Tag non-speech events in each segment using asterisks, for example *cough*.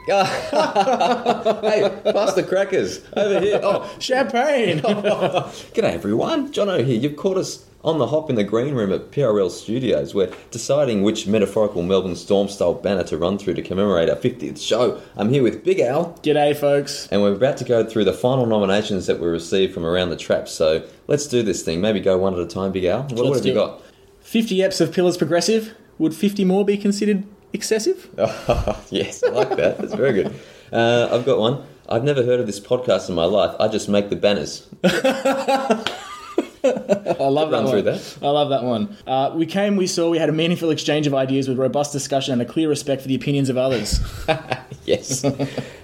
*laughs* hey, pass the crackers over here. Oh, Champagne. *laughs* G'day everyone, Jono here. You've caught us on the hop in the green room at PRL Studios. We're deciding which metaphorical Melbourne Storm style banner to run through to commemorate our 50th show. I'm here with Big Al, G'day, folks. and we're about to go through the final nominations that we received from around the trap. So let's do this thing. Maybe go one at a time, Big Al. What, what have you it. got? 50 eps of Pillars Progressive. Would 50 more be considered excessive? *laughs* yes, I like that. That's very good. Uh, I've got one. I've never heard of this podcast in my life. I just make the banners. *laughs* I love that through one. that. I love that one. Uh, we came, we saw, we had a meaningful exchange of ideas with robust discussion and a clear respect for the opinions of others. *laughs* Yes. uh,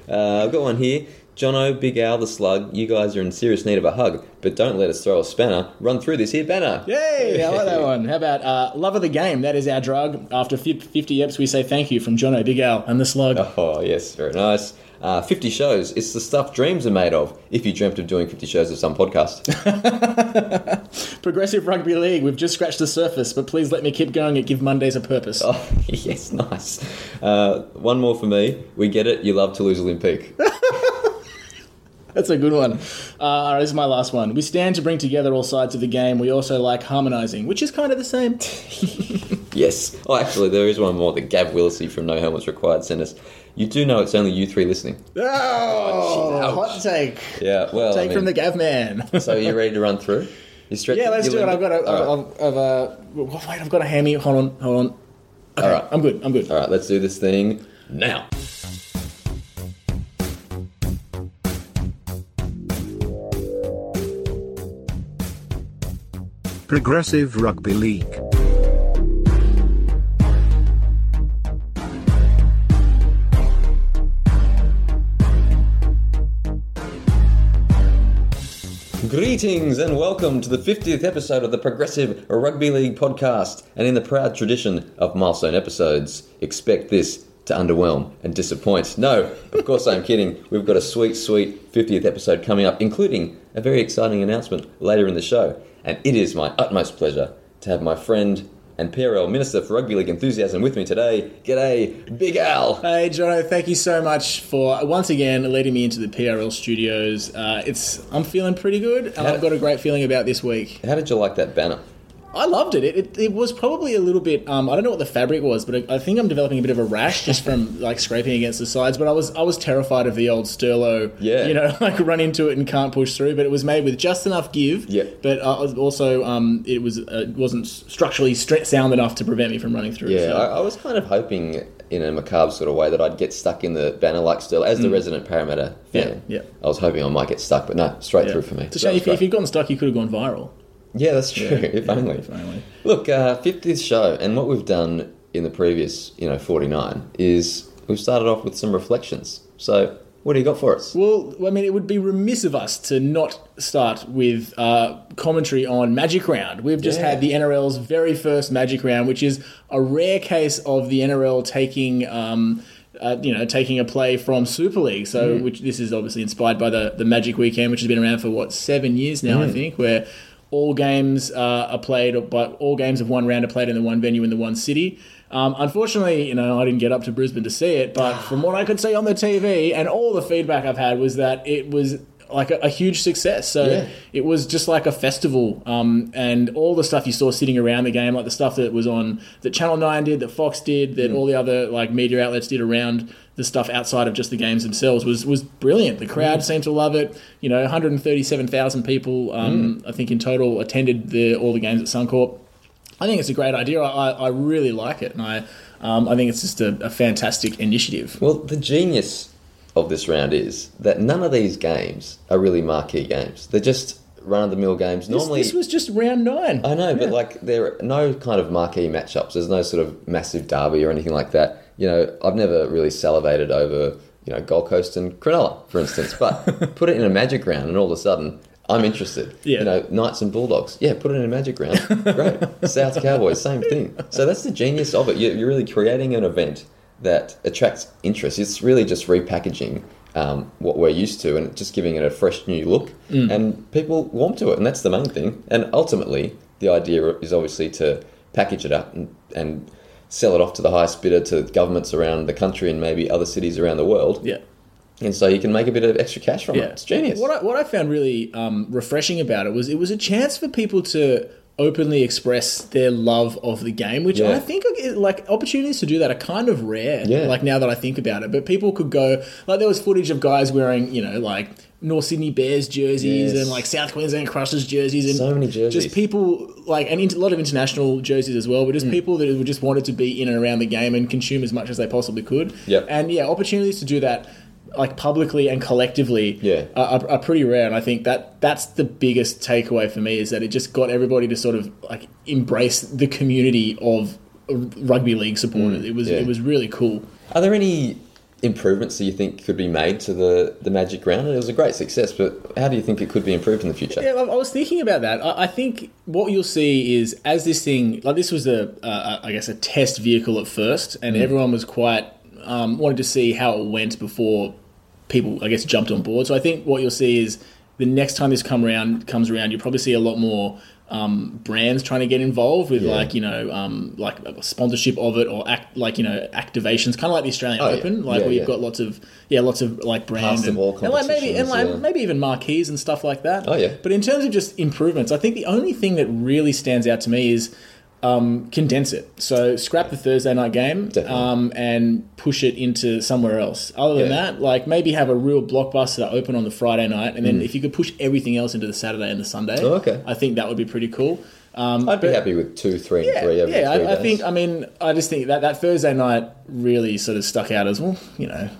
I've got one here. Jono, Big Al, the Slug, you guys are in serious need of a hug, but don't let us throw a spanner. Run through this here banner. Yay! I like that *laughs* one. How about uh, love of the game? That is our drug. After 50 eps, we say thank you from Jono, Big Al, and the slug. Oh, yes, very nice. Uh, 50 shows. It's the stuff dreams are made of. If you dreamt of doing 50 shows of some podcast. *laughs* Progressive Rugby League. We've just scratched the surface, but please let me keep going. It give Mondays a purpose. oh, *laughs* yes, nice. Uh, one more for me. We get it. You love Toulouse Olympique. That's a good one. Uh, all right, this is my last one. We stand to bring together all sides of the game. We also like harmonising, which is kind of the same. *laughs* yes. Oh, actually, there is one more that Gav Willisey from No Helmets Required sent us. You do know it's only you three listening. Oh, ouch. hot take. Yeah, well, I Take from the mean, Gav man. so are you ready to run through? You stretching? yeah, let's do it. I've got a. Right. I've, I've, uh, wait, I've got a hammy. Hold on, hold on. Okay, All right. I'm good. I'm good. All right, let's do this thing now. Progressive Rugby League. Greetings and welcome to the 50th episode of the Progressive Rugby League podcast. And in the proud tradition of milestone episodes, expect this to underwhelm and disappoint. No, of course I'm kidding. We've got a sweet, sweet 50th episode coming up, including a very exciting announcement later in the show. And it is my utmost pleasure to have my friend and PRL Minister for Rugby League Enthusiasm with me today. G'day, Big Al. Hey, Jono, thank you so much for once again leading me into the PRL studios. Uh, it's I'm feeling pretty good, and I've got a great feeling about this week. How did you like that banner? I loved it. It, it, it was probably a little bit. Um, I don't know what the fabric was, but I, I think I'm developing a bit of a rash just from like scraping against the sides. But I was I was terrified of the old Sterlo. Yeah. you know, *laughs* like run into it and can't push through. But it was made with just enough give. Yeah. But uh, also, um, it was uh, it wasn't structurally sound enough to prevent me from running through. Yeah, so- I, I was kind of hoping in a macabre sort of way that I'd get stuck in the banner like still as the resident Parramatta fan. Mm. Yeah, yeah. I was hoping I might get stuck, but no, straight Yeah. through for me. It's a So shame. If, if you'd gotten stuck, you could have gone viral. Yeah, that's true. if only. If only. Look, uh, 50th show, and what we've done in the previous, you know, 49 is we've started off with some reflections. So, what do you got for us? Well, I mean, it would be remiss of us to not start with uh, commentary on Magic Round. We've just Yeah. had the NRL's very first Magic Round, which is a rare case of the NRL taking. Um, uh, you know, taking a play from Super League. So, which this is obviously inspired by the the Magic Weekend, which has been around for what seven years now, I think, where all games uh, are played, but all games of one round are played in the one venue in the one city. Um, unfortunately, you know, I didn't get up to Brisbane to see it, but from what I could see on the TV and all the feedback I've had was that it was like a, a huge success. So Yeah. it was just like a festival, um, and all the stuff you saw sitting around the game, like the stuff that was on that Channel Nine did, that Fox did, that all the other like media outlets did around the stuff outside of just the games themselves was was brilliant. The crowd seemed to love it. You know, 137,000 people, um, I think in total, attended the all the games at Suncorp. I think it's a great idea. I, I really like it, and I um, I think it's just a, a fantastic initiative. Well, the genius of this round is that none of these games are really marquee games. They're just run of the mill games. Normally, this was just round nine. I know, but like there are no kind of marquee matchups. There's no sort of massive derby or anything like that. You know, I've never really salivated over you know Gold Coast and Cronulla, for instance. But *laughs* put it in a Magic round, and all of a sudden. I'm interested. Yeah. You know, Knights and Bulldogs. Yeah, put it in a magic round. Great. *laughs* South Cowboys, same thing. So that's the genius of it. You're you're really creating an event that attracts interest. It's really just repackaging um, what we're used to and just giving it a fresh new look. And people warm to it, and that's the main thing. And ultimately, the idea is obviously to package it up and, and sell it off to the highest bidder to governments around the country and maybe other cities around the world. Yeah. And so you can make a bit of extra cash from Yeah, it. It's genius. What I, what I found really um, refreshing about it was it was a chance for people to openly express their love of the game, which Yeah. I think like opportunities to do that are kind of rare. Yeah. Like now that I think about it, but people could go like there was footage of guys wearing you know like. North Sydney Bears jerseys Yes. and like South Queensland Crushers jerseys and So many jerseys. Just people like and a lot of international jerseys as well, but just people that just wanted to be in and around the game and consume as much as they possibly could. Yep. And yeah, opportunities to do that like publicly and collectively Yeah. are, are, pretty rare, and I think that that's the biggest takeaway for me is that it just got everybody to sort of like embrace the community of rugby league supporters. it was Mm, yeah. it was really cool. Are there any improvements that you think could be made to the, the Magic Round? It was a great success, but how do you think it could be improved in the future? Yeah, I was thinking about that. I I think what you'll see is as this thing, like this was a, uh, I guess, a test vehicle at first, and everyone was quite um, wanted to see how it went before people, I guess, jumped on board. So I think what you'll see is the next time this come around comes around, you'll probably see a lot more um, brands trying to get involved with Yeah. like you know um, like a sponsorship of it or act like you know activations, kind of like the Australian Oh, yeah. Open, like Yeah, where you've yeah. got lots of yeah, lots of like brand and, and like maybe and like yeah. maybe even marquees and stuff like that. Oh, yeah. But in terms of just improvements, I think the only thing that really stands out to me is um, condense it. So scrap the Thursday night game um, and push it into somewhere else. Other than Yeah. that, like maybe have a real blockbuster open on the Friday night, and then if you could push everything else into the Saturday and the Sunday, Mm. Oh, okay. I think that would be pretty cool. Um, I'd be but- happy with two, three, and yeah, three over yeah. three I, I think. I mean, I just think that that Thursday night really sort of stuck out as well. You know,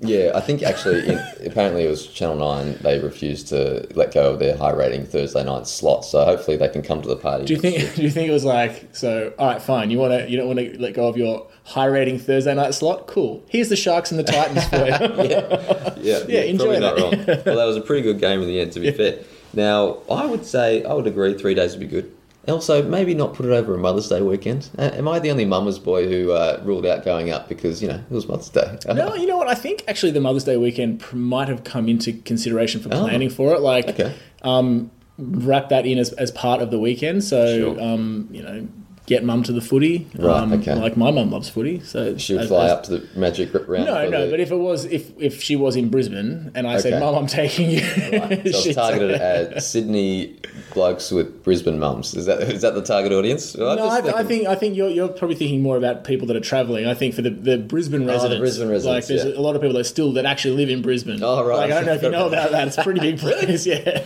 Yeah, I think actually, in, apparently it was Channel 9, they refused to let go of their high rating Thursday night slot, so hopefully they can come to the party. Do you think? *laughs* Do you think it was like so? All right, fine. You want to? You don't want to let go of your high rating Thursday night slot? Cool. Here's the Sharks and the Titans for you. *laughs* Yeah, Yeah, *laughs* enjoy probably not that. wrong. Well, that was a pretty good game in the end, to be fair. Now, I would say, I would agree, three days would be good. Also, maybe not put it over a Mother's Day weekend. Uh, am I the only mama's boy who uh, ruled out going up because, you know, it was Mother's Day? *laughs* no, you know what? I think actually the Mother's Day weekend pr- might have come into consideration for Oh. planning for it. Like, Okay. um, wrap that in as, as part of the weekend. So, Sure. um, you know, get mum to the footy. Right, Um, okay. Like my mum loves footy, so She would fly as- up to the Magic round. No, no. the- But if it was, if if she was in Brisbane and I said, "Mum, I'm taking you," So *laughs* it's targeted *laughs* at Sydney blokes with Brisbane mums. Is that is that the target audience? Well, No, I, I think I think you're, you're probably thinking more about people that are travelling. I think for the, the Brisbane residents, Oh, Brisbane residents, like there's yeah. a lot of people that still that actually live in Brisbane. Oh, right. Like I don't know if you know about that. It's a pretty big *laughs* place. Yeah.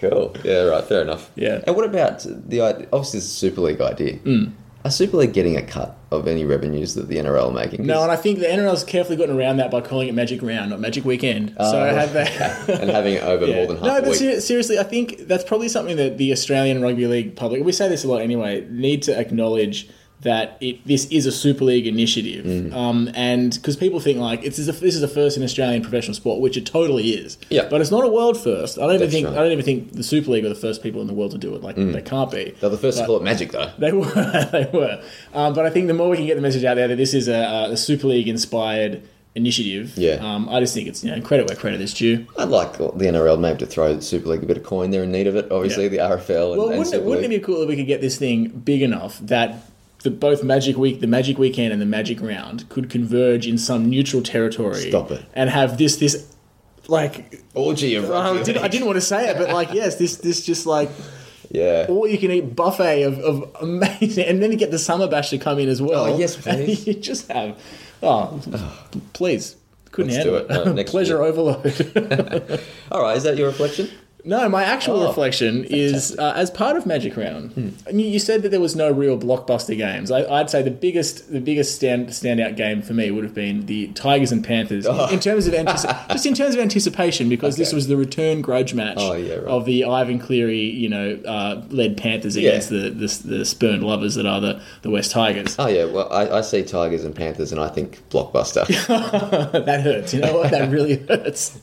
Cool. Yeah, right. Fair enough. Yeah. And what about the? Obviously, it's a Super League idea. Mm. Are Super League getting a cut of any revenues that the NRL are making? 'Cause- No, and I think the NRL's carefully gotten around that by calling it Magic Round, not Magic Weekend. so I ah, have that. and having it over more *laughs* than half no, a but week. ser- seriously, I think that's probably something that the Australian Rugby League public, we say this a lot anyway, need to acknowledge that it, this is a Super League initiative. Mm. Um, and because people think like it's, this is the first in Australian professional sport, which it totally is. Yeah. But it's not a world first. I don't even think right. Mm. I don't even think the Super League are the first people in the world to do it. Like they can't be. They're the first But- to call it Magic, though. *laughs* They were, *laughs* they were. Um, but I think the more we can get the message out there that this is a, a Super League inspired initiative, Yeah. um, I just think it's you know credit where credit is due. I'd like the NRL maybe to throw Super League a bit of coin. They're in need of it. Obviously, Yeah. the RFL and, Well, and wouldn't it, wouldn't it be cool if we could get this thing big enough that the both Magic Week, the Magic Weekend, and the Magic Round could converge in some neutral territory? Stop it. And have this this like orgy of I didn't, I didn't want to say it, but like yes, this this just like Yeah. Or you can eat buffet of, of amazing, and then you get the summer bash to come in as well. Oh, yes, *laughs* please. you just have oh, please. Couldn't Let's handle do it. Uh, next *laughs* Pleasure overload. *laughs* All right. Is that your reflection? No, my actual Oh, reflection is uh, as part of Magic Round. Hmm. You, said that there was no real blockbuster games. I, I'd say the biggest, the biggest stand, standout game for me would have been the Tigers and Panthers in- Oh. in, terms of antici- *laughs* just in terms of anticipation, because this was the return grudge match Oh, yeah, right. of the Ivan Cleary, you know, uh, led Panthers Yeah. against the, the the spurned lovers that are the, the West Tigers. Oh yeah. Well, I, I see Tigers and Panthers, and I think blockbuster. *laughs* that hurts. You know what? That really *laughs* hurts.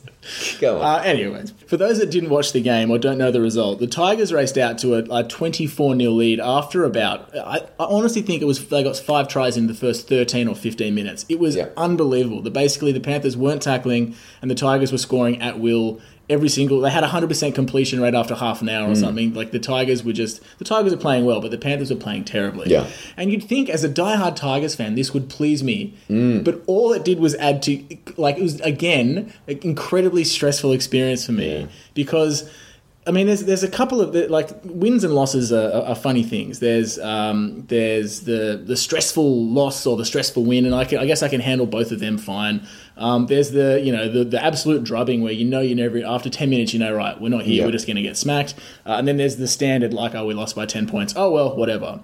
Go on. Uh, anyways, for those that didn't watch the game or don't know the result, the Tigers raced out to a, a 24 0 lead after about, I, I honestly think it was, they got five tries in the first 13 or 15 minutes. It was Yeah. unbelievable. The, basically, the Panthers weren't tackling and the Tigers were scoring at will every single they had a hundred percent completion rate after half an hour or something. Like the Tigers were just the Tigers are playing well, but the Panthers were playing terribly. Yeah. And you'd think as a diehard Tigers fan, this would please me. Hmm. But all it did was add to like it was again an incredibly stressful experience for me because I mean, there's there's a couple of the, like wins and losses are, are, are funny things. There's um, there's the the stressful loss or the stressful win, and I can, I guess I can handle both of them fine. Um, there's the you know the, the absolute drubbing where you know you never after ten minutes you know right we're not here Yeah. we're just going to get smacked, uh, and then there's the standard like oh we lost by ten points oh well whatever.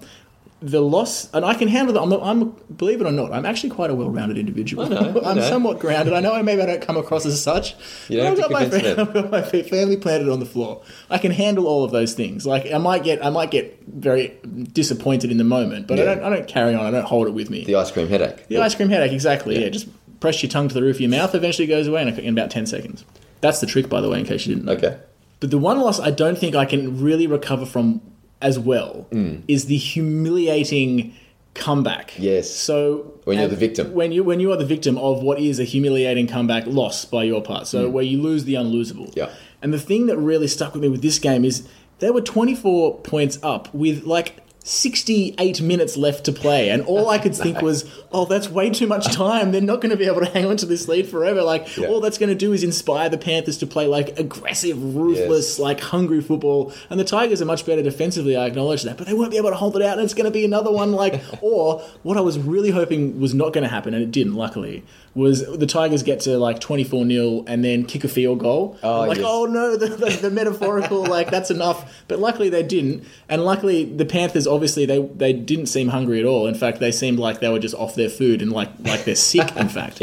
The loss, and I can handle that. I'm, I'm believe it or not, I'm actually quite a well-rounded individual. I know, *laughs* I I'm know. somewhat grounded. I know maybe I don't come across as such. You don't I've got my convince fa- I've got my family planted on the floor. I can handle all of those things. Like I might get, I might get very disappointed in the moment, but I don't, I don't carry on. I don't hold it with me. The ice cream headache. The ice cream headache, exactly. Yeah. just press your tongue to the roof of your mouth. Eventually, it goes away in, in about ten seconds. That's the trick, by the way, in case you didn't know. Okay. But the one loss I don't think I can really recover from as well Mm. is the humiliating comeback. Yes. So When you're the victim. when you when you are the victim of what is a humiliating comeback loss by your part. So where you lose the unlosable. Mm. Yeah. And the thing that really stuck with me with this game is they were 24 points up with like 68 minutes left to play and all I could think was oh that's way too much time they're not going to be able to hang on to this lead forever like Yeah. all that's going to do is inspire the Panthers to play like aggressive ruthless Yes. like hungry football and the Tigers are much better defensively I acknowledge that but they won't be able to hold it out and it's going to be another one like *laughs* or what I was really hoping was not going to happen and it didn't luckily was the Tigers get to like 24 0 and then kick a field goal Oh, like yes. oh no the, the, the metaphorical like that's enough but luckily they didn't and luckily the Panthers obviously they they didn't seem hungry at all in fact they seemed like they were just off their food and like like they're sick in *laughs* fact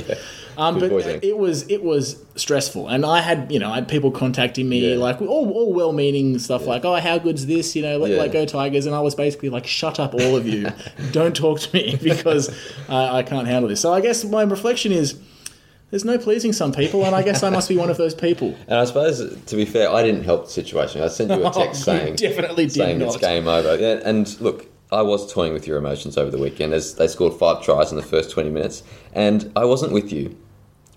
um, but voicing. it was it was stressful, and I had you know I had people contacting me Yeah. like all, all well meaning stuff like oh how good's this you know let, Yeah. let go Tigers, and I was basically like shut up all of you, *laughs* don't talk to me *laughs* because uh, I can't handle this. So I guess my reflection is. There's no pleasing some people, and I guess I must be one of those people. And I suppose, to be fair, I didn't help the situation. I sent you a *laughs* oh, text Oh, saying, definitely did saying it's game over. Yeah, and look, I was toying with your emotions over the weekend as they scored five tries in the first 20 minutes, and I wasn't with you.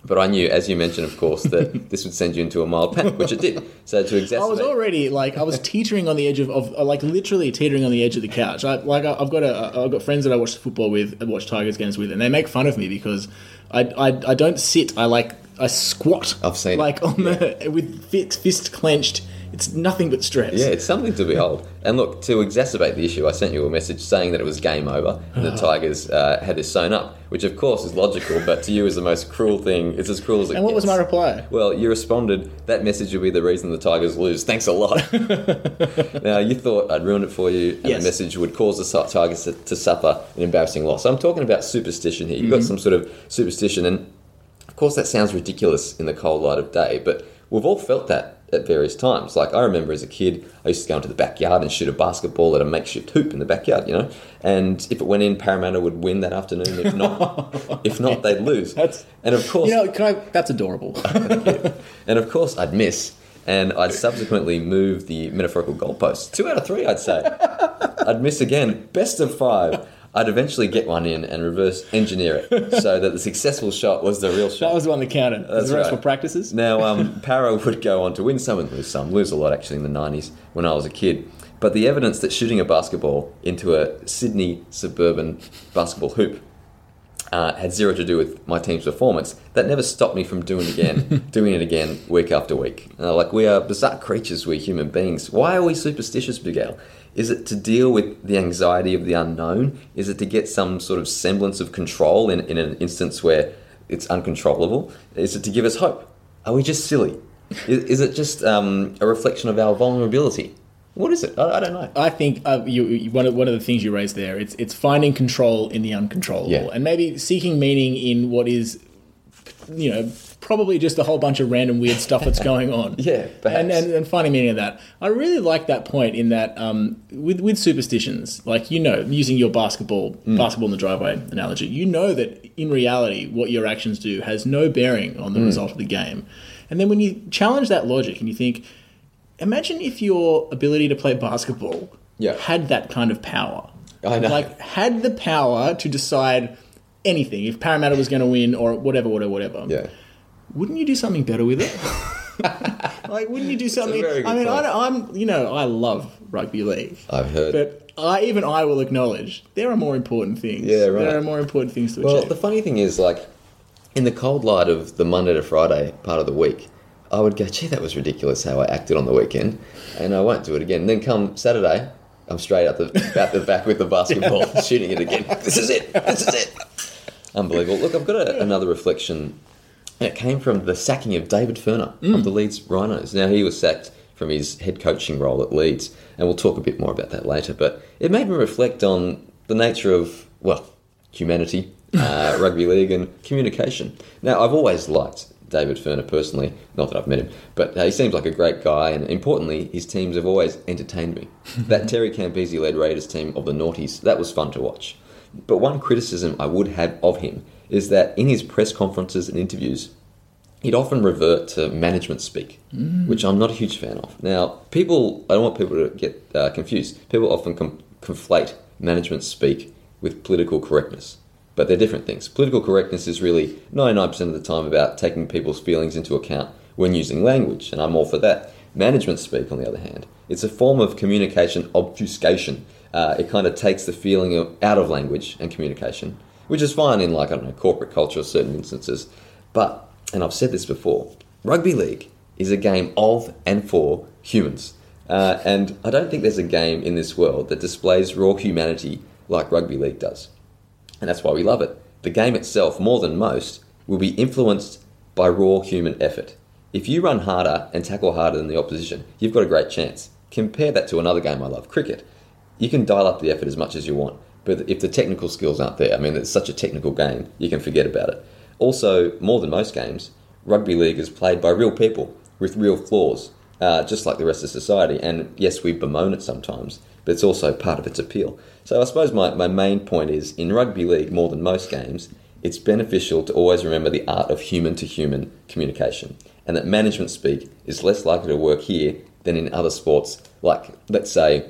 But I knew, as you mentioned, of course, that *laughs* this would send you into a mild panic, which it did. So to exacerbate, I was already like I was *laughs* teetering on the edge of, of like literally teetering on the edge of the couch. I, like I, I've got a I've got friends that I watch football with, I watch Tigers games with, and they make fun of me because I I, I don't sit. I like I squat. I've seen it. like on the with fist, fist clenched. It's nothing but stress. Yeah, it's something to behold. And look, to exacerbate the issue, I sent you a message saying that it was game over and the Tigers uh, had this sewn up, which of course is logical, but to you is the most cruel thing. It's as cruel as it And what was my reply? Well, you responded, that message will be the reason the Tigers lose. Thanks a lot. *laughs* now, you thought I'd ruin it for you, and Yes. the message would cause the Tigers to, to suffer an embarrassing loss. I'm talking about superstition here. You've Mm-hmm. got some sort of superstition, and of course, that sounds ridiculous in the cold light of day, but we've all felt that at various times. Like, I remember as a kid, I used to go into the backyard and shoot a basketball at a makeshift hoop in the backyard, you know? And if it went in, Parramatta would win that afternoon. If not, *laughs* if not, they'd lose. That's- and of course, You know, can I? That's adorable. *laughs* and of course, I'd miss. And I'd subsequently move the metaphorical goalpost. Two out of three, I'd say. I'd miss again. Best of five. I'd eventually get one in and reverse engineer it so that the successful shot was the real shot. that was the one that counted. That's the rest right. were practices. Now, um, *laughs* Parra would go on to win some and lose some, lose a lot actually in the 90s when I was a kid. But the evidence that shooting a basketball into a Sydney suburban basketball hoop uh, had zero to do with my team's performance. That never stopped me from doing it again, *laughs* doing it again week after week. Uh, like we are bizarre creatures, we're human beings. Why are we superstitious, Miguel? Is it to deal with the anxiety of the unknown? Is it to get some sort of semblance of control in, in an instance where it's uncontrollable? Is it to give us hope? Are we just silly? Is, is it just um, a reflection of our vulnerability? What is it? I, I don't know. I think uh, you, you, one of one of the things you raised there it's it's finding control in the uncontrollable, Yeah. and maybe seeking meaning in what is, you know, probably just a whole bunch of random weird stuff that's going on. *laughs* Yeah, perhaps. and, and and finding meaning in that. I really like that point in that um, with with superstitions, like you know, using your basketball basketball in the driveway analogy, you know that in reality, what your actions do has no bearing on the result of the game, and then when you challenge that logic and you think. Imagine if your ability to play basketball Yeah. had that kind of power. I know. Like had the power to decide anything if Parramatta was going to win or whatever, whatever, whatever. Yeah. Wouldn't you do something better with it? *laughs* like, wouldn't you do something? I mean. I, I'm, you know, I love rugby league, I've heard. but I, even I will acknowledge there are more important things. Yeah, right. There are more important things to Well, achieve. Well, the funny thing is, like, in the cold light of the Monday to Friday part of the week, I would go, gee, that was ridiculous how I acted on the weekend, and I won't do it again. then come Saturday, I'm straight out the out the back with the basketball, *laughs* shooting it again. This is it. This is it. Unbelievable. Look, I've got a, another reflection. And it came from the sacking of David Furner of the Leeds Rhinos. Now, he was sacked from his head coaching role at Leeds, and we'll talk a bit more about that later. But it made me reflect on the nature of, well, humanity, *laughs* uh, rugby league, and communication. Now, I've always liked David Furner personally, not that I've met him, but uh, he seems like a great guy, and importantly, his teams have always entertained me. *laughs* that Terry Campese led Raiders team of the Naughties, that was fun to watch. But one criticism I would have of him is that in his press conferences and interviews, he'd often revert to management speak, which I'm not a huge fan of. Now, people, I don't want people to get uh, confused. People often com- conflate management speak with political correctness, but they're different things. Political correctness is really 99% of the time about taking people's feelings into account when using language, and I'm all for that. Management speak, on the other hand, it's a form of communication obfuscation. Uh, it kind of takes the feeling of, out of language and communication, which is fine in, like, I don't know, corporate culture or certain instances. But, and I've said this before, rugby league is a game of and for humans. Uh, and I don't think there's a game in this world that displays raw humanity like rugby league does. And that's why we love it. The game itself, more than most, will be influenced by raw human effort. If you run harder and tackle harder than the opposition, you've got a great chance. Compare that to another game I love, cricket. You can dial up the effort as much as you want, but if the technical skills aren't there, I mean, it's such a technical game, you can forget about it. Also, more than most games, rugby league is played by real people with real flaws, uh, just like the rest of society. And yes, we bemoan it sometimes, but it's also part of its appeal. So I suppose my, my main point is in rugby league, more than most games, it's beneficial to always remember the art of human to human communication, and that management speak is less likely to work here than in other sports, like, let's say,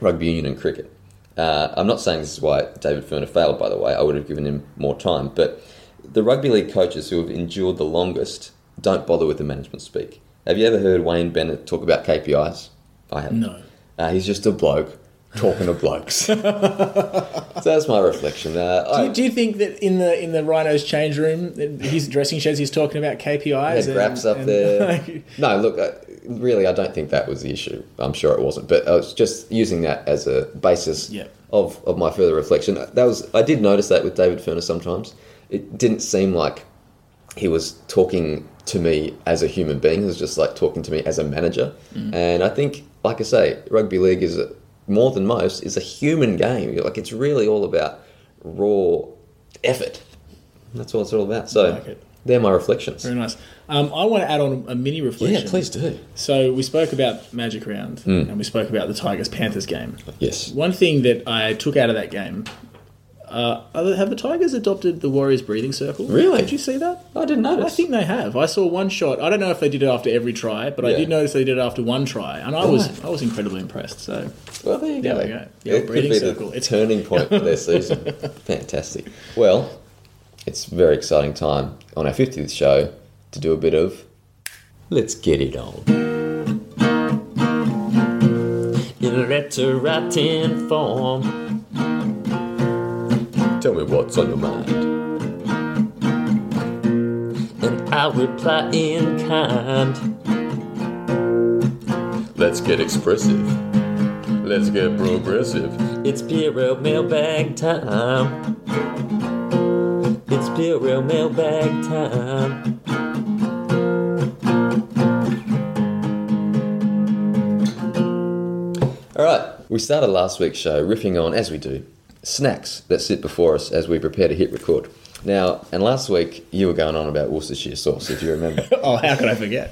rugby union and cricket. Uh, I'm not saying this is why David Furner failed, by the way. I would have given him more time. But the rugby league coaches who have endured the longest don't bother with the management speak. Have you ever heard Wayne Bennett talk about KPIs? I have. No. Uh, he's just a bloke talking to blokes. *laughs* so that's my reflection. Uh, Do I, you, do you think that in the in the Rhinos change room, his dressing sheds, he's talking about KPIs? had graps up and- there. *laughs* no, look, uh, really, I don't think that was the issue. I'm sure it wasn't, but I was just using that as a basis Yeah. of, of my further reflection. That was I did notice that with David Furner sometimes. It didn't seem like he was talking to me as a human being. He was just like talking to me as a manager. Mm-hmm. And I think, like I say, rugby league is a, more than most is a human game. Like it's really all about raw effort. That's all it's all about. So like it. They're my reflections. Very nice. Um, I want to add on a mini reflection. Yeah, please do. So we spoke about Magic Round, Hmm. and we spoke about the Tigers Panthers game. Yes. One thing that I took out of that game. Uh, have the Tigers adopted the Warriors breathing circle? Really? Did you see that? I didn't notice. I think they have. I saw one shot. I don't know if they did it after every try, but I did notice they did it after one try, and I was I was incredibly impressed. So Well, there you There go. we go. The it breathing circle. It's- turning point for their *laughs* season. Fantastic. Well, it's a very exciting time on our 50th show to do a bit of Let's Get It On. In letter writing form. Tell me what's on your mind. and I'll reply in kind. Let's get expressive. Let's get progressive. It's Bureau mailbag time. It's Bureau mailbag time. All right, we started last week's show riffing on, as we do, snacks that sit before us as we prepare to hit record. Now, and last week you were going on about Worcestershire sauce, if you remember. *laughs* oh, how could I forget?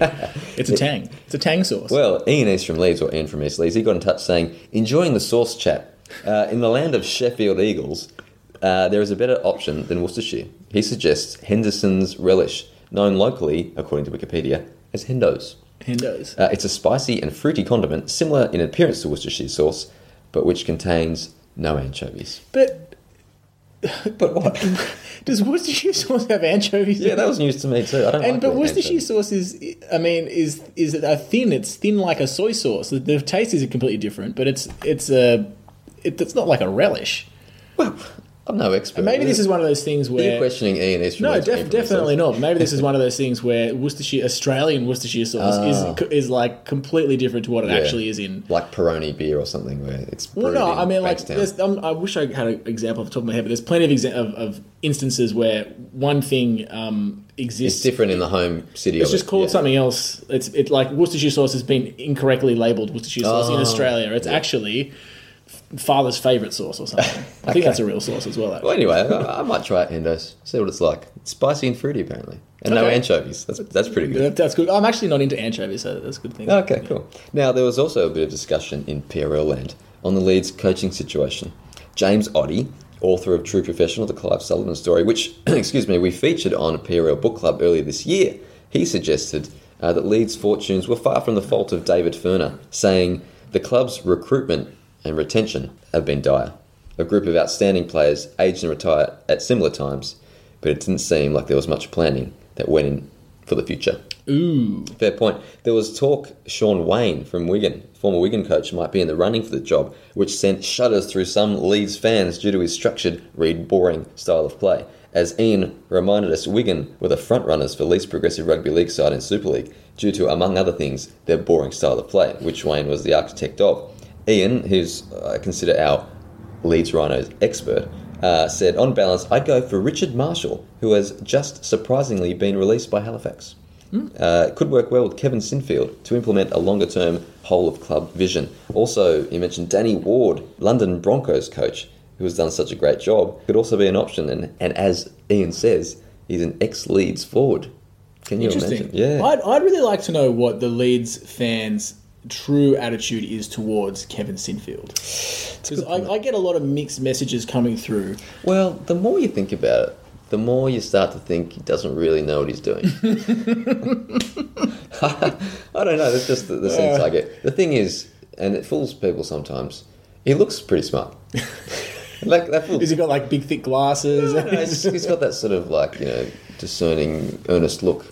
It's a tang. It's a tang sauce. Well, Ian East from Leeds, or Ian from East Leeds, he got in touch saying, enjoying the sauce chat. Uh, in the land of Sheffield Eagles, uh, there is a better option than Worcestershire. He suggests Henderson's relish, known locally, according to Wikipedia, as Hendo's. Hendo's. Uh, it's a spicy and fruity condiment, similar in appearance to Worcestershire sauce, but which contains no anchovies. But *laughs* But what? *laughs* Does Worcestershire sauce have anchovies? yeah, that was news to me too. I don't And like but Worcestershire anchovies. sauce is, I mean, is is a thin. It's thin like a soy sauce. The, the taste is completely different, but it's it's a it, it's not like a relish. Well, I'm no expert. And maybe this is one of those things where You're questioning Ian from no, def- definitely not. Maybe this is *laughs* one of those things where Worcestershire Australian Worcestershire sauce Ah. is is like completely different to what it Yeah. actually is in. Like Peroni beer or something where it's Well, no, I mean, like, um, I wish I had an example off the top of my head, but there's plenty of, exa- of, of instances where one thing um, exists. it's different in the home city. It's just it. called yeah. something else. It's it like Worcestershire sauce has been incorrectly labelled Worcestershire sauce in Oh, Australia. It's yeah. actually father's favourite sauce or something. I think that's a real sauce as well. Well, anyway, I, I might try it, Hendo's. See what it's like. It's spicy and fruity, apparently, and no anchovies. That's that's pretty good. That's good. I'm actually not into anchovies, so that's a good thing. Okay, cool. Now there was also a bit of discussion in PRL land on the Leeds coaching situation. James Oddy, author of True Professional, the Clive Sullivan story, which *clears throat* excuse me, we featured on PRL Book Club earlier this year, he suggested uh, that Leeds' fortunes were far from the fault of David Furner, saying the club's recruitment and retention have been dire. A group of outstanding players aged and retired at similar times, but it didn't seem like there was much planning that went in for the future. Ooh, Fair point. There was talk Shaun Wane from Wigan, former Wigan coach, might be in the running for the job, which sent shudders through some Leeds fans due to his structured, read boring style of play. As Ian reminded us, Wigan were the front runners for least progressive rugby league side in Super League due to, among other things, their boring style of play, which Wane was the architect of. Ian, who's I consider our Leeds Rhinos expert, uh, said, on balance, I'd go for Richard Marshall, who has just surprisingly been released by Halifax. Uh, it could work well with Kevin Sinfield to implement a longer term whole of club vision. Also, you mentioned Danny Ward, London Broncos coach, who has done such a great job, could also be an option. And, and as Ian says, he's an ex Leeds forward. Can you interesting. imagine? Yeah. I'd, I'd really like to know what the Leeds fans' true attitude is towards Kevin Sinfield. Because I, I get a lot of mixed messages coming through. Well, the more you think about it, the more you start to think he doesn't really know what he's doing. *laughs* *laughs* I don't know. That's just the, the sense I get. The thing is, and it fools people sometimes. He looks pretty smart. *laughs* like that fools. Has he got like big thick glasses? No, he's, he's got that sort of like you know discerning, earnest look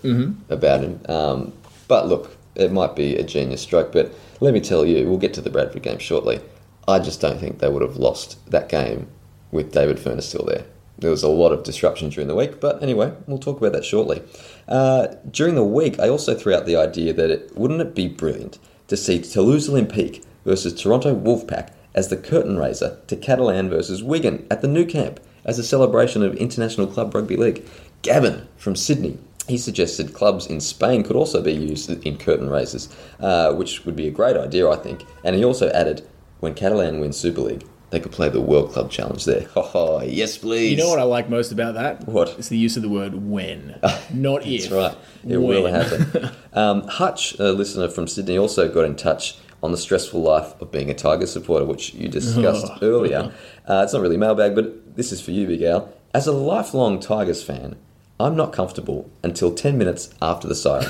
about him. Um, but look, it might be a genius stroke. But let me tell you, we'll get to the Bradford game shortly. I just don't think they would have lost that game with David Furner still there. There was a lot of disruption during the week, but anyway, we'll talk about that shortly. Uh, during the week, I also threw out the idea that it wouldn't it be brilliant to see Toulouse Olympique versus Toronto Wolfpack as the curtain raiser to Catalan versus Wigan at the Nou Camp as a celebration of International Club Rugby League. Gavin from Sydney, he suggested clubs in Spain could also be used in curtain raisers, uh, which would be a great idea, I think. And he also added, when Catalan wins Super League, they could play the World Club Challenge there. *laughs* Oh, yes, please. You know what I like most about that? What? It's the use of the word when, *laughs* not if. That's right. It When. will happen. *laughs* um, Hutch, a listener from Sydney, also got in touch on the stressful life of being a Tiger supporter, which you discussed Oh. earlier. Uh, it's not really mailbag, but this is for you, Big Al. As a lifelong Tigers fan, I'm not comfortable until 10 minutes after the siren.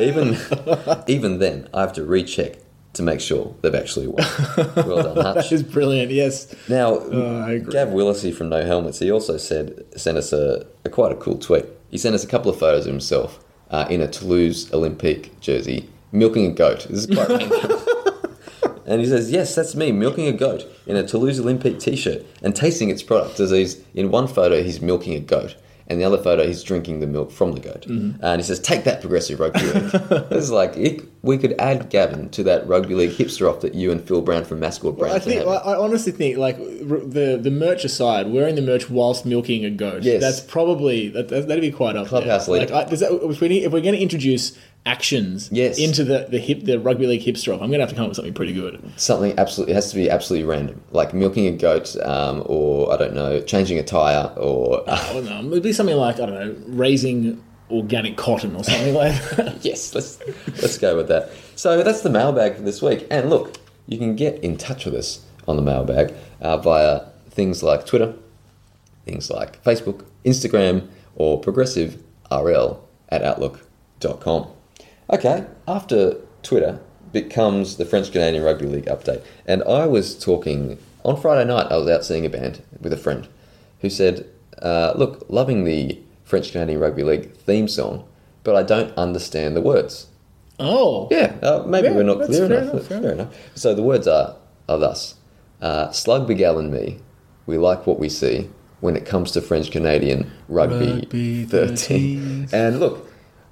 even, *laughs* even then, I have to recheck to make sure they've actually won. Well done, *laughs* Hutch. That is brilliant. Yes. Now, Oh. Gav Willisey from No Helmets, he also said sent us a, a quite a cool tweet. He sent us a couple of photos of himself uh, in a Toulouse Olympique jersey, milking a goat. This is quite. *laughs* And he says, Yes, that's me, milking a goat in a Toulouse Olympique t shirt and tasting its product. As he's in one photo, he's milking a goat, and the other photo, he's drinking the milk from the goat. Mm-hmm. And he says, Take that, Progressive Rugby League. is like, we could add Gavin to that rugby league hipster off that you and Phil Brown from Mascot Brand I think. I I honestly think like r- the the merch aside, wearing the merch whilst milking a goat. Yes. that's probably that, that, that'd be quite up Clubhouse there. leader. Like, I, that, if, we need, if we're going to introduce actions Yes. into the the hip the rugby league hipster off, I'm going to have to come up with something pretty good. something absolutely it has to be absolutely random, like milking a goat, um, or I don't know, changing a tire, or I don't know, it'd be something like I don't know, raising organic cotton or something like that. *laughs* yes, let's let's go with that. So that's the mailbag for this week. And look, you can get in touch with us on the mailbag uh, via things like Twitter, things like Facebook, Instagram, or progressive RL at outlook.com. Okay, after Twitter becomes the French Canadian Rugby League update. And I was talking on Friday night, I was out seeing a band with a friend. who said, uh, "Look, loving the French Canadian Rugby League theme song, but I don't understand the words." Oh, Yeah, uh, maybe Yeah, we're not clear enough. enough, Fair, fair enough. So the words are are thus: uh, "Slug Begal and me, we like what we see when it comes to French Canadian rugby, Rugby 13. And look,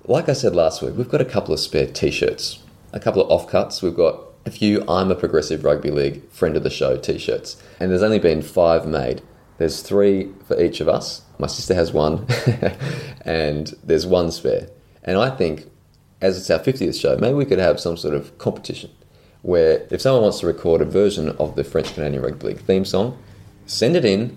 like I said last week, we've got a couple of spare T-shirts, a couple of offcuts. We've got a few "I'm a Progressive Rugby League friend of the show" T-shirts, and there's only been five made. There's three for each of us. My sister has one, *laughs* and there's one spare. And I think as it's our 50th show, maybe we could have some sort of competition where if someone wants to record a version of the French Canadian Rugby League theme song, send it in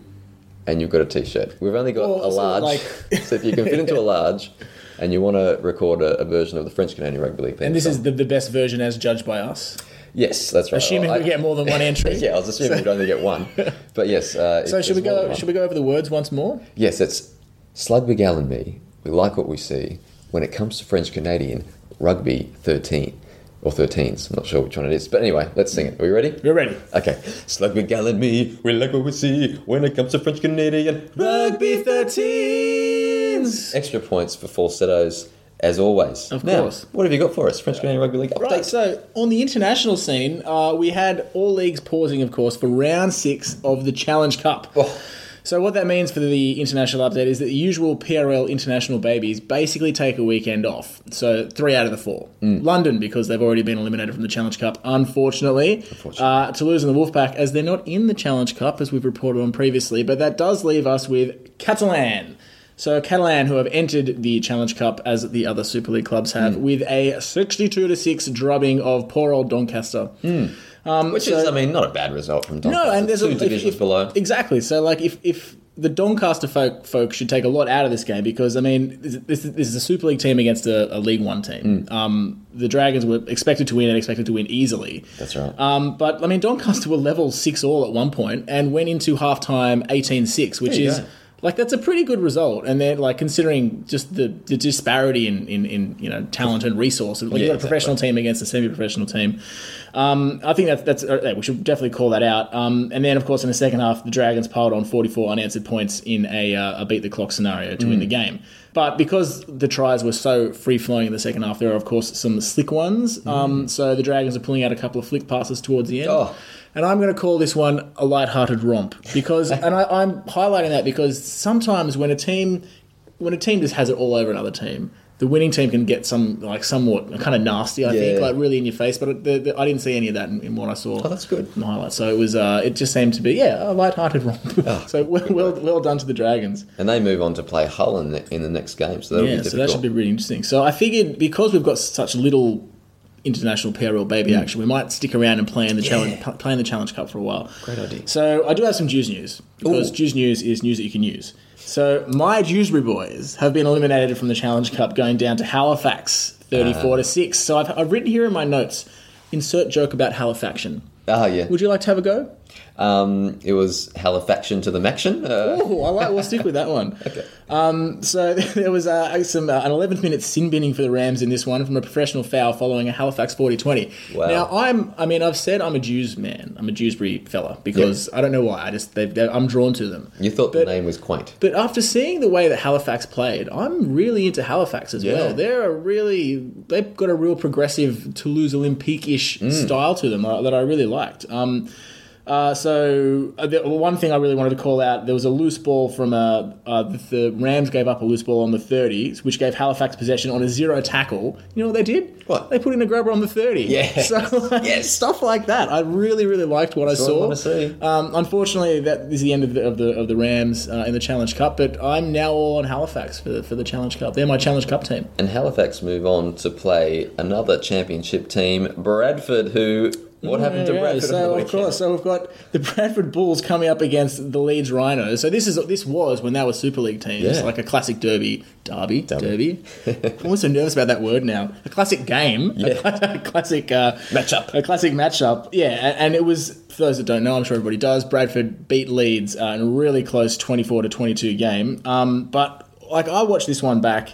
and you've got a t shirt. We've only got Well, a large. like- *laughs* so if you can fit into a *laughs* large and you want to record a, a version of the French Canadian Rugby League theme and this song. is the, the best version as judged by us. Yes, that's right. Assuming I- we get more than one entry. *laughs* yeah, I was assuming we'd only get one. *laughs* But yes. Uh, So should we there's more than go? Should we go over the words once more? Yes, it's Slug Begal and me. We like what we see when it comes to French Canadian rugby 13 or 13s. I'm not sure which one it is. But anyway, let's sing it. Are we ready? We're ready. Okay. Slug Begal and me. We like what we see when it comes to French Canadian Rugby 13s. Extra points for falsettos, as always. Of Now, course. What have you got for us? French Canadian Rugby League update. Right, so on the international scene, uh, we had all leagues pausing, of course, for round six of the Challenge Cup. Oh. So what that means for the international update is that the usual PRL international babies basically take a weekend off. So three out of the four. London, because they've already been eliminated from the Challenge Cup, unfortunately. Uh, Toulouse and the Wolfpack, as they're not in the Challenge Cup, as we've reported on previously. But that does leave us with Catalan. So Catalan, who have entered the Challenge Cup as the other Super League clubs have, with a 62 to 6 drubbing of poor old Doncaster. Which is, I mean, not a bad result from Doncaster. No, and there's two a, divisions if- below. Exactly. So, like, if if the Doncaster folk folk should take a lot out of this game because I mean, this, this, this is a Super League team against a, a League One team. Mm. Um, the Dragons were expected to win and expected to win easily. That's right. Um, but I mean, Doncaster were level six all at one point and went into halftime 18-6, which is. go. Like that's a pretty good result, and then like considering just the, the disparity in, in, in you know talent and resource, like Yeah, you got a exactly. professional team against a semi-professional team. Um, I think that's that's uh, we should definitely call that out. Um, and then of course in the second half, the Dragons piled on 44 unanswered points in a, uh, a beat the clock scenario to Mm. win the game. But because the tries were so free flowing in the second half, there are of course some slick ones. Um, so the Dragons are pulling out a couple of flick passes towards the end. Mm. Oh. And I'm going to call this one a light-hearted romp because, and I, I'm highlighting that because sometimes when a team, when a team just has it all over another team, the winning team can get some like somewhat kind of nasty. I think, Yeah. like really in your face. But the, the, I didn't see any of that in, in what I saw. Oh, that's good. In the highlights. So it was, uh, it just seemed to be, yeah, a light-hearted romp. Oh. *laughs* so well, well, well done to the Dragons. And they move on to play Hull in the, in the next game. So that'll Yeah, be so that should be really interesting. So I figured because we've got such little international PRL baby Mm. action, we might stick around and play in the challenge, play in the Challenge Cup for a while. Great idea. So I do have some Dews news because Ooh. Dews news is news that you can use. So my Dewsbury boys have been eliminated from the Challenge Cup, going down to Halifax, thirty-four Ah. to six. So I've, I've written here in my notes. Insert joke about Halifaxion. Ah, yeah. Would you like to have a go? Um, it was Halifaxion to the Maction. Uh, Oh, I like. We'll stick with that one. *laughs* okay. Um, so *laughs* there was uh, some uh, an 11th minute sin binning for the Rams in this one from a professional foul following a Halifax 40-20. Wow. Now I'm, I mean, I've said I'm a Dews man. I'm a Dewsbury fella because I don't know why. I just they've, they're, I'm drawn to them. You thought But- the name was quaint. But after seeing the way that Halifax played, I'm really into Halifax as Yeah. well. They're a really they've got a real progressive Toulouse Olympique ish Mm. style to them uh, that I really liked. Um, uh, so uh, the one thing I really wanted to call out, there was a loose ball from a uh, the, the Rams gave up a loose ball on the 30s, which gave Halifax possession on a zero tackle. You know what they did? What? They put in a grubber on the 30. Yeah. *laughs* So *laughs* like, Yes. stuff like that. I really really liked what I That's what I saw. wanna see. Um, unfortunately, that is the end of the of the, of the Rams uh, in the Challenge Cup. But I'm now all on Halifax for the, for the Challenge Cup. They're my Challenge Cup team. And Halifax move on to play another championship team, Bradford, who. What happened to Bradford? So of course, so we've got the Bradford Bulls coming up against the Leeds Rhinos. So this is this was when they were Super League teams, Yeah. like a classic derby, derby, Derby. derby. *laughs* I'm also nervous about that word now. A classic game, Yeah. *laughs* a classic uh, Matchup. a classic matchup. Yeah, and it was for those that don't know, I'm sure everybody does. Bradford beat Leeds uh, in a really close 24 to 22 game. Um, but like I watched this one back.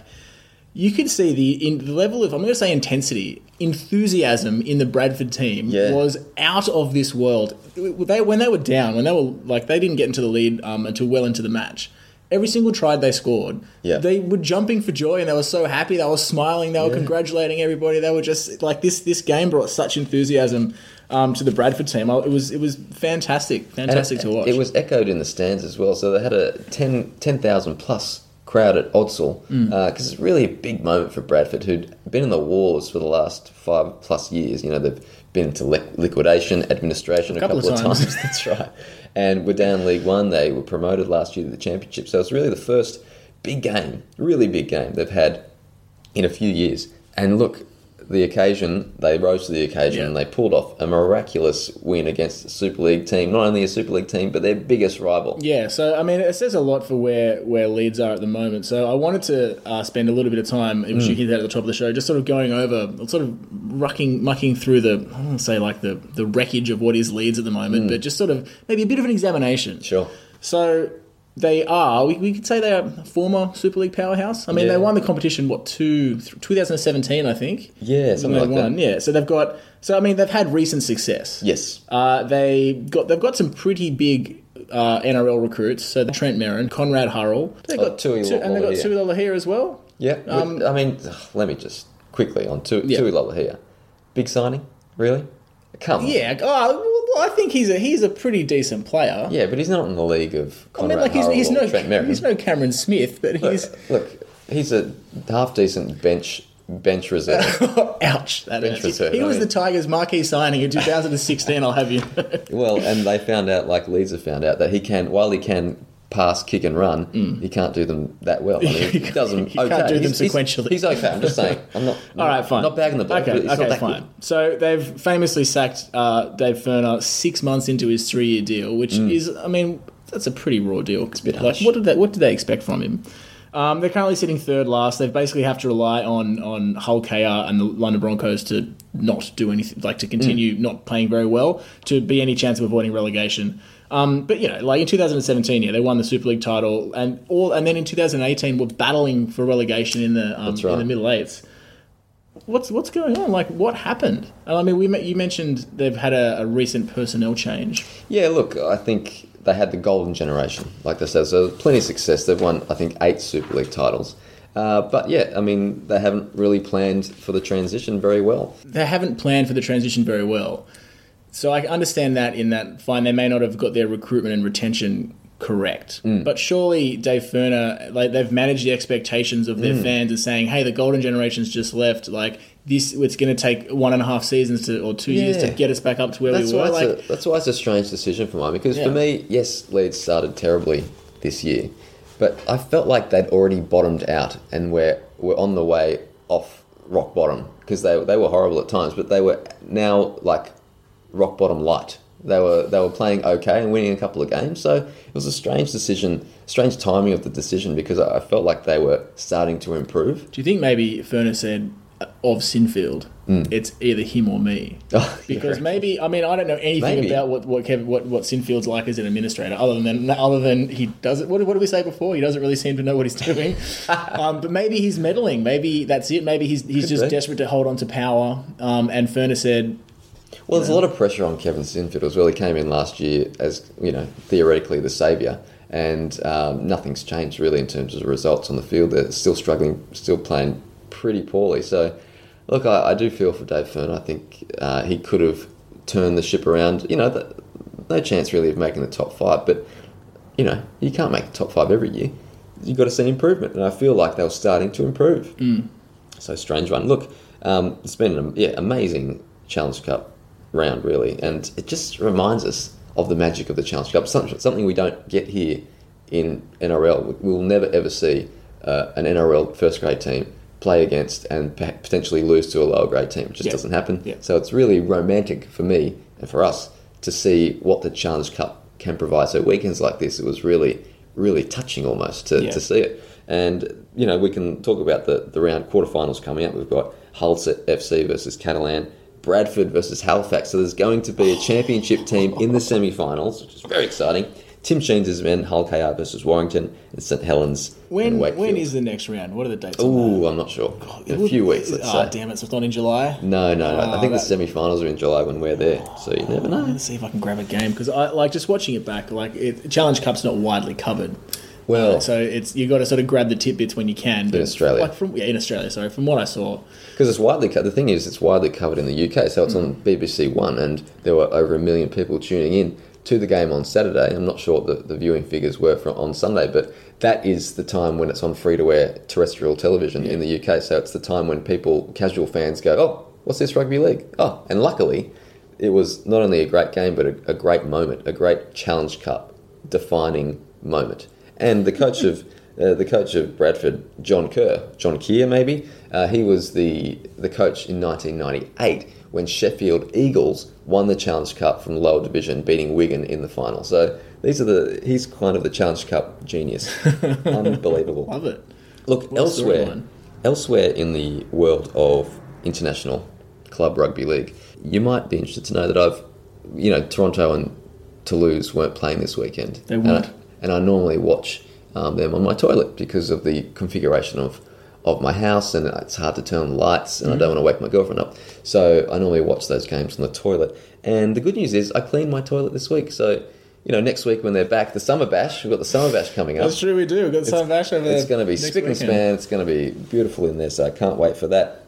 you could see the in the level of I'm going to say intensity, enthusiasm in the Bradford team Yeah. was out of this world. They when they were down, when they were like they didn't get into the lead um, until well into the match. Every single try they scored, Yeah. they were jumping for joy and they were so happy. They were smiling. They were congratulating everybody. They were just like this. This game brought such enthusiasm um, to the Bradford team. It was it was fantastic, fantastic it, to watch. It was echoed in the stands as well. So they had a 10 10,000 plus crowd at Odsal Mm. because it's really a big moment for Bradford, who'd been in the wars for the last five plus years. You know, they've been into li- liquidation, administration a couple couple, of of times. times. *laughs* That's right. And we're down League One. They were promoted last year to the Championship. So it's really the first big game, really big game they've had in a few years. And look, the occasion, they rose to the occasion Yeah. and they pulled off a miraculous win against the Super League team. Not only a Super League team, but their biggest rival. Yeah, so I mean, it says a lot for where where Leeds are at the moment. So I wanted to uh, spend a little bit of time, which Mm. you hinted at at the top of the show, just sort of going over, sort of rucking, mucking through the, I don't want to say like the the wreckage of what is Leeds at the moment, but just sort of maybe a bit of an examination. Mm. Sure. So they are, we, we could say they are a former Super League powerhouse. I mean, Yeah. they won the competition, what, two, th- 2017, I think? Yeah, something like won. that. Yeah, so they've got, so I mean, they've had recent success. Yes. Uh, they got they've got some pretty big uh, NRL recruits. So Trent Merrin, Conrad Hurrell, they Oh, got Tui two, and they've got. Tui Lolohea as well. Yeah. Um, I mean, let me just quickly on Tui, Yeah. Tui Lolohea. Big signing? Really? Come on. Yeah, oh, well, I think he's a he's a pretty decent player. Yeah, but he's not in the league of I mean, like he's, he's no Trent he's no Cameron Smith, but Look, he's look, he's a half decent bench bench reserve. *laughs* ouch. That Bench reserve, He I was mean- the Tigers' marquee signing in 2016. I'll have you. well, and they found out, like Leeds have found out, that he can, while he can pass, kick, and run, he can't do them that well. I *laughs* mean, He he can't- does them he can't okay. do them He's- he's- sequentially. He's, okay. I'm just saying. I'm not. *laughs* All right, fine. Not bagging the ball. Okay, okay, fine. good. So they've famously sacked uh, Dave Furner six months into his three-year deal, which is, I mean, that's a pretty raw deal. It's Mm. bit like, harsh. what did they what did they expect from him? Um, they're currently sitting third last. They basically have to rely on on Hull KR and the London Broncos to not do anything, like to Mm. continue not playing very well, to be any chance of avoiding relegation. Um, but you know, like in 2017, yeah, they won the Super League title, and all, and then in 2018, were battling for relegation in the um, right. in the middle eights what's what's going on? Like, what happened? I mean, we you mentioned they've had a, a recent personnel change. Yeah, look, I think they had the golden generation, like they said. So plenty of success. They've won, I think, eight Super League titles. Uh, but yeah, I mean, they haven't really planned for the transition very well. They haven't planned for the transition very well. So I understand that in that fine, they may not have got their recruitment and retention correct. Mm. But surely Dave Furner, like they've managed the expectations of their mm. fans and saying, "Hey, the golden generation's just left. Like this, it's going to take one and a half seasons to or two years to get us back up to where That's we were." why, Like, a, that's why it's a strange decision for mine because Yeah. for me, yes, Leeds started terribly this year, but I felt like they'd already bottomed out and we're, we're on the way off rock bottom because they, they were horrible at times, but they were now like rock bottom light. They were they were playing okay and winning a couple of games, so it was a strange decision, strange timing of the decision because I felt like they were starting to improve. do you think maybe Furner said uh, of Sinfield, it's either him or me? *laughs* Oh, Because yeah. maybe I mean I don't know anything Maybe. about what what Kevin, what what Sinfield's like as an administrator other than other than he does it. What, did- what did we say before? He doesn't really seem to know what he's doing. *laughs* um, but maybe he's meddling. Maybe that's it. Maybe he's he's Could just be. desperate to hold on to power. Um, and Furner said, Well, there's a lot of pressure on Kevin Sinfield as well. He came in last year as, you know, theoretically the saviour, and um, nothing's changed really in terms of the results on the field. They're still struggling, still playing pretty poorly. So, look, I, I do feel for Dave Fern. I think uh, he could have turned the ship around. You know, the, no chance really of making the top five, but, you know, you can't make the top five every year. You've got to see improvement, and I feel like they were starting to improve. So strange one. Look, um, it's been an yeah amazing Challenge Cup round really, and it just reminds us of the magic of the Challenge Cup. Something, something we don't get here in NRL. We will never ever see uh, an NRL first grade team play against and potentially lose to a lower grade team. It just Yeah. doesn't happen. Yeah. So it's really romantic for me and for us to see what the Challenge Cup can provide. So weekends like this, it was really, really touching almost to, Yeah. to see it. And you know, we can talk about the the round quarterfinals coming up. We've got Hull FC versus Catalan, Bradford versus Halifax. So there's going to be a championship team in the semi-finals, which is very exciting. Tim Sheens' men, Hull KR versus Warrington, and St Helens When when is the next round? What are the dates? Oh, I'm not sure. that? In a few weeks, let's oh, say. damn it! So it's not in July. No, no, no. I Oh, think the semi-finals are in July when we're there, so you never know. Let's see if I can grab a game because I like just watching it back. Like it, Challenge Cup's not widely covered, Well, so it's you got to sort of grab the tidbits when you can. But Australia. like from yeah, in Australia. Sorry, from what I saw, because it's widely co- the thing is it's widely covered in the UK, so it's on Mm. BBC One, and there were over a million people tuning in to the game on Saturday. I'm not sure what the, the viewing figures were for on Sunday, but that is the time when it's on free to air terrestrial television in the UK. So it's the time when people, casual fans, go, "Oh, what's this rugby league?" Oh, and luckily, it was not only a great game, but a, a great moment, a great Challenge Cup defining moment. And the coach of uh, the coach of Bradford, John Kerr, John Kear, maybe uh, he was the the coach in 1998 when Sheffield Eagles won the Challenge Cup from the lower division, beating Wigan in the final. So these are the he's kind of the Challenge Cup genius, *laughs* unbelievable. love it. Look, What elsewhere, elsewhere in the world of international club rugby league, you might be interested to know that I've, you know, Toronto and Toulouse weren't playing this weekend. They weren't. And I, normally watch um, them on my toilet because of the configuration of, of my house, and it's hard to turn on the lights, and I don't want to wake my girlfriend up. So I normally watch those games on the toilet. And the good news is, I cleaned my toilet this week. So, you know, next week when they're back, the summer bash, we've got the summer bash coming up. That's true. We do. We've got some bash over there. It's going to be spick and span. It's going to be beautiful in there, so I can't wait for that.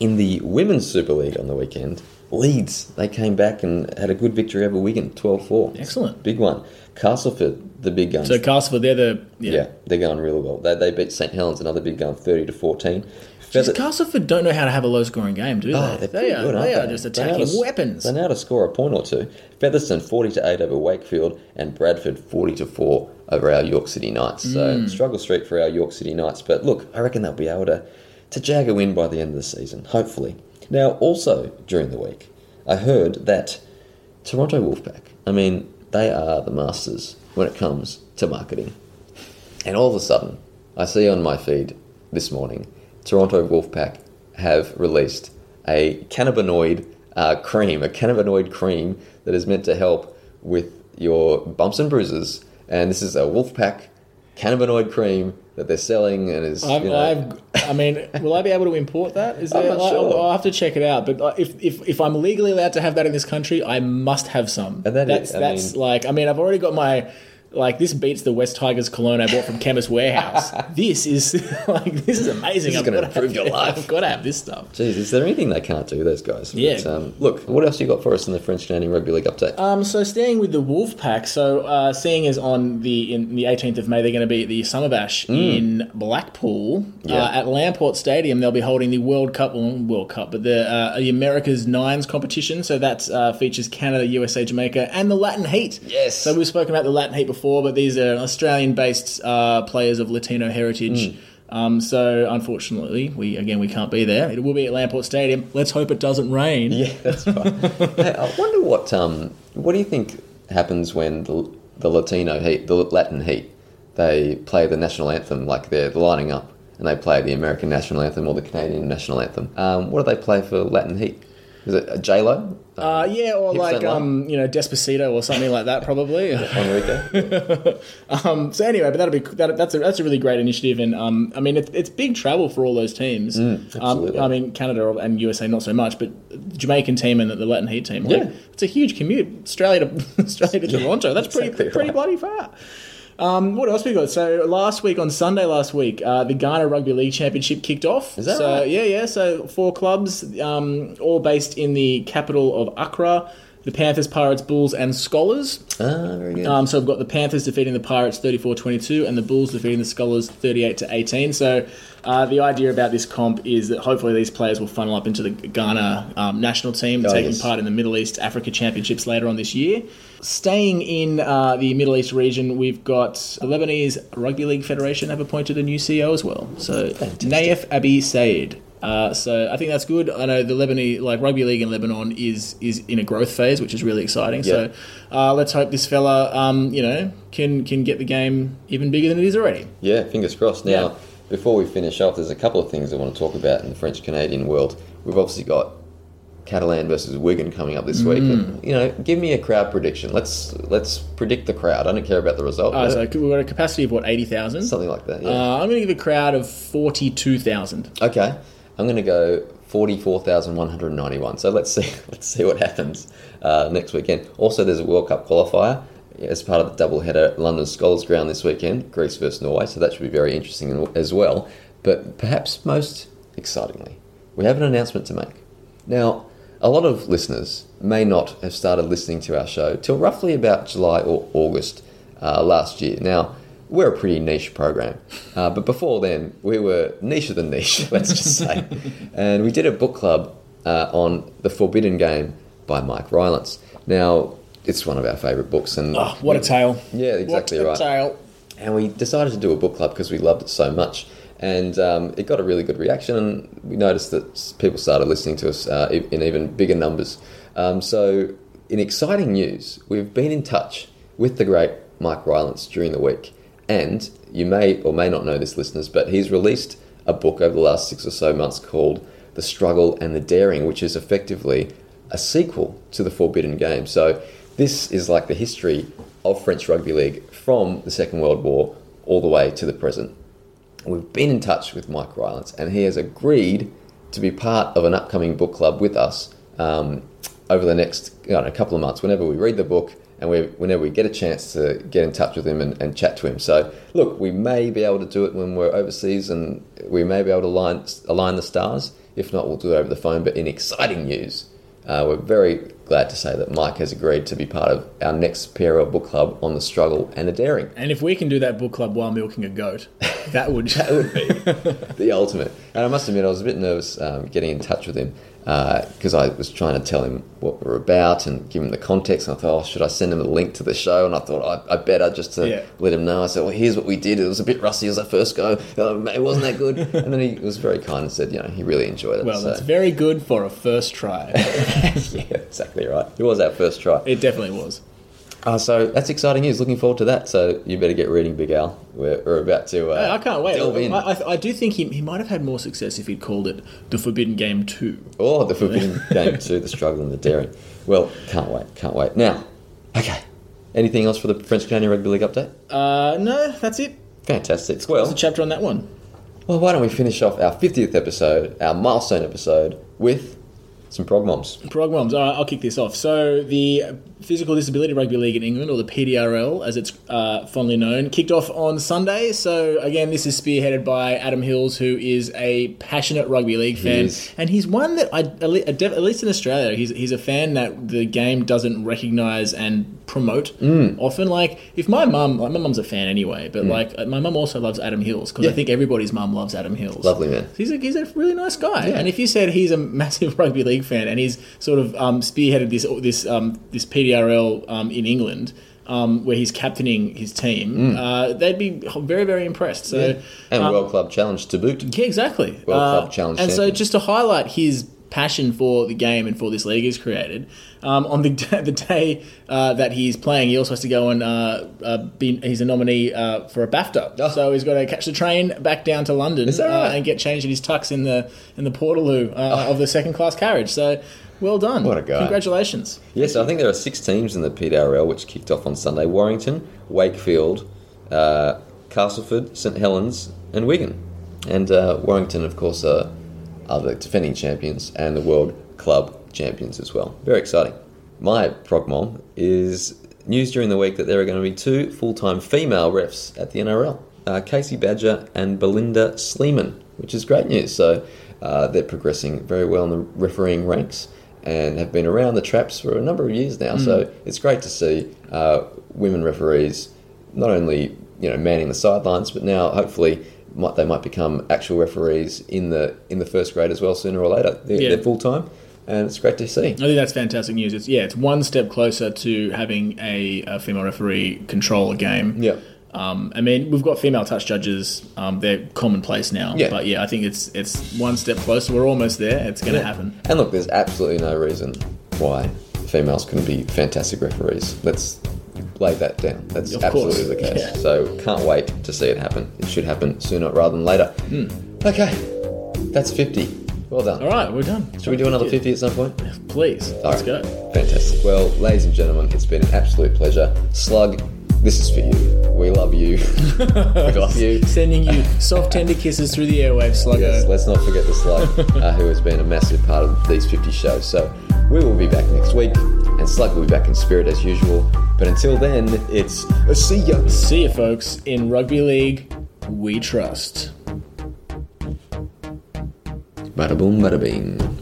In the Women's Super League on the weekend, Leeds, they came back and had a good victory over Wigan, 12 4. Excellent. Big one. Castleford, the big guns. So Castleford, they're the yeah. yeah. they're going really well. They, they beat St Helens, another big gun, 30 to 14. Just Feather- Castleford don't know how to have a low scoring game, do they? Oh, they're they are, good, aren't they are they? just They attacking to weapons. They know how to score a point or two. Featherstone 40 to 8 over Wakefield and Bradford 40 to 4 over our York City Knights. So Hmm. struggle street for our York City Knights. But look, I reckon they'll be able to, to jag a win by the end of the season, hopefully. Now, also during the week, I heard that Toronto Wolfpack, I mean, they are the masters when it comes to marketing. And all of a sudden, I see on my feed this morning, Toronto Wolfpack have released a cannabinoid uh, cream, a cannabinoid cream that is meant to help with your bumps and bruises. And this is a Wolfpack cannabinoid cream that they're selling and is. You know, I've, I mean, will I be able to import that? Is I'm there? not I- sure. I'll, I'll have to check it out. But uh, if, if if I'm legally allowed to have that in this country, I must have some. And that that's is- that's mean- like. I mean, I've already got my. Like this beats the West Tigers cologne I bought from Chemist Warehouse. *laughs* this is *laughs* like this is amazing. This is I've gonna improve your *laughs* life. I've got to have this stuff. Jeez, is there anything they can't do, those guys? Yeah. But, um, look, what else you got for us in the French Canadian Rugby League update? Um, so staying with the Wolfpack, so uh, seeing as on the in the 18th of May they're going to be at the Summer Bash in Blackpool Mm. Yeah. uh, at Lamport Stadium. They'll be holding the World Cup, well, World Cup, but the, uh, the America's Nines competition. So that uh, features Canada, USA, Jamaica, and the Latin Heat. Yes. So we've spoken about the Latin Heat before, but these are Australian-based uh, players of Latino heritage. Mm. Um, so unfortunately, we again we can't be there. It will be at Lamport Stadium. Let's hope it doesn't rain. Yeah, that's right. *laughs* hey, I wonder what um, what do you think happens when the, the Latino heat, the Latin heat, they play the national anthem like they're lining up and they play the American national anthem or the Canadian national anthem. Um, what do they play for Latin heat? Is it a J Lo? Uh, yeah, or like um, you know, Despacito or something like that, probably. *laughs* *laughs* Um, so anyway, but that'll be that, that's a that's a really great initiative, and um, I mean, it's it's big travel for all those teams. absolutely. um, I mean, Canada and USA not so much, but the Jamaican team and the Latin Heat team, like, Yeah. it's a huge commute, Australia to *laughs* Australia to Toronto. That's pretty exactly pretty right. bloody far. Um, what else we got? So last week on Sunday last week, uh, the Ghana Rugby League Championship kicked off. Is that so, right? Yeah, yeah. So four clubs, um, all based in the capital of Accra. The Panthers, Pirates, Bulls, and Scholars. ah, very good. Um, so we've got the Panthers defeating the Pirates 34-22 and the Bulls defeating the Scholars 38 to 18. So uh, the idea about this comp is that hopefully these players will funnel up into the Ghana um, national team, Oh, taking yes. part in the Middle East Africa Championships later on this year. Staying in uh, the Middle East region, we've got the Lebanese Rugby League Federation have appointed a new CEO as well. So Naif Abi Said. Uh, so I think that's good. I know the Lebanese like rugby league in Lebanon is is in a growth phase, which is really exciting. So uh, let's hope this fella, um, you know, can can get the game even bigger than it is already. Yeah, fingers crossed. Now, Yeah. before we finish off, there's a couple of things I want to talk about in the French Canadian world. We've obviously got Catalan versus Wigan coming up this week. Mm. You know, give me a crowd prediction. Let's let's predict the crowd. I don't care about the result. Oh, so we've got a capacity of what eighty thousand. something like that. Yeah. Uh, I'm going to give a crowd of forty-two thousand. Okay, I'm going to go forty-four thousand one hundred ninety-one. So let's see, *laughs* let's see what happens uh, next weekend. Also, there's a World Cup qualifier as part of the double header at London Skolars Ground this weekend, Greece versus Norway. So that should be very interesting as well. But perhaps most excitingly, we have an announcement to make. Now, a lot of listeners may not have started listening to our show till roughly about July or August uh, last year. Now, we're a pretty niche program, uh, but before then, we were nicher than niche, *laughs* let's just say. and we did a book club uh, on The Forbidden Game by Mike Rylance. Now, it's one of our favourite books, and Oh, what a tale! Yeah, exactly what right. a tale. And we decided to do a book club because we loved it so much. And um, it got a really good reaction, and we noticed that people started listening to us uh, in even bigger numbers. Um, so, in exciting news, we've been in touch with the great Mike Rylance during the week. And you may or may not know this, listeners, but he's released a book over the last six or so months called The Struggle and the Daring, which is effectively a sequel to the Forbidden Game. So this is like the history of French rugby league from the Second World War all the way to the present. We've been in touch with Mike Rylance, and he has agreed to be part of an upcoming book club with us um, over the next know, couple of months. Whenever we read the book and we, whenever we get a chance to get in touch with him and, and chat to him. So, look, we may be able to do it when we're overseas, and we may be able to align, align the stars. If not, we'll do it over the phone. But in exciting news, uh, we're very glad to say that Mike has agreed to be part of our next PRL book club on the struggle and the daring. And if we can do that book club while milking a goat, that would *laughs* That would be *laughs* the ultimate. And I must admit, I was a bit nervous um, getting in touch with him because I was trying to tell him what we're about and give him the context. And I thought, oh, should I send him a link to the show? And I thought, I, I better just to Yeah. let him know. I said, well, here's what we did. It was a bit rusty as our first go. Uh, it wasn't that good. *laughs* and then he was very kind and said, you know, he really enjoyed it. well, so. that's very good for a first try. *laughs* yeah, exactly right. It was our first try. it definitely was. Uh, so that's exciting news. Looking forward to that. So you better get reading, Big Al. We're, we're about to. Uh, I can't wait. Delve in. I, I, I do think he, he might have had more success if he'd called it the Forbidden Game 2. Oh, the Forbidden Game 2, the struggle and the daring. Well, can't wait, can't wait. Now, okay. Anything else for the French Canadian Rugby League update? Uh, no, that's it. Fantastic. There's Well, a chapter on that one. well, why don't we finish off our 50th episode, our milestone episode, with some prog moms. Prog Moms. All right, I'll kick this off. So the Physical Disability Rugby League in England, or the PDRL as it's uh, fondly known, kicked off on Sunday. So again, this is spearheaded by Adam Hills, who is a passionate rugby league fan, is. and he's one that I, at least in Australia, he's he's a fan that the game doesn't recognise and promote Mm. often. Like if my mum, like my mum's a fan anyway, but like my mum also loves Adam Hills because I think everybody's mum loves Adam Hills. Lovely man. He's a, he's a really nice guy. Yeah. And if you said he's a *laughs* massive rugby league fan and he's sort of um, spearheaded this this um, this PDRL um, in England, um, where he's captaining his team, uh, they'd be very very impressed. So Mm. And um, World Club Challenge to boot. yeah, exactly. World Uh, Club Challenge And so just to highlight his passion for the game and for this league is created, um, on the *laughs* the day uh, that he's playing, he also has to go and uh, uh, be, he's a nominee uh, for a BAFTA. Oh. So he's got to catch the train back down to London uh, right? and get changed in his tux in the in the portaloo uh, of the second class carriage. So well done. Oh. What a guy. Congratulations. Yes, I think there are six teams in the PDRL which kicked off on Sunday Warrington, Wakefield, uh, Castleford, St Helens, and Wigan. And uh, Warrington, of course, are, are the defending champions and the World Club champions as well. Very exciting. My progmon is news during the week that there are going to be two full time female refs at the NRL uh, Casey Badger and Belinda Sleeman, which is great news. So uh, they're progressing very well in the refereeing ranks and have been around the traps for a number of years now. So it's great to see uh, women referees not only you know manning the sidelines, but now hopefully might, they might become actual referees in the in the first grade as well sooner or later. They're, Yeah. they're full time, and it's great to see. I think that's fantastic news. It's yeah, it's one step closer to having a, a female referee control a game. Yeah. Um, I mean, we've got female touch judges. Um, they're commonplace now. Yeah. But yeah, I think it's it's one step closer. We're almost there. It's going to happen. And look, there's absolutely no reason why females couldn't be fantastic referees. Let's lay that down. That's Of course. absolutely the case. Yeah. So can't wait to see it happen. It should happen sooner rather than later. Hmm. Okay, that's 50. Well done. All right, we're done. Should we do another 50 at some point? Please, let's All go. Fantastic. Well, ladies and gentlemen, it's been an absolute pleasure. Slug, this is for you. We love you. *laughs* we love you. Sending you soft, tender kisses through the airwaves, Sluggo. Yes, let's not forget the Slug, uh, who has been a massive part of these 50 shows. So we will be back next week, and Slug will be back in spirit as usual. But until then, it's a see ya. See ya, folks. In rugby league, we trust. Bada boom, bada bing.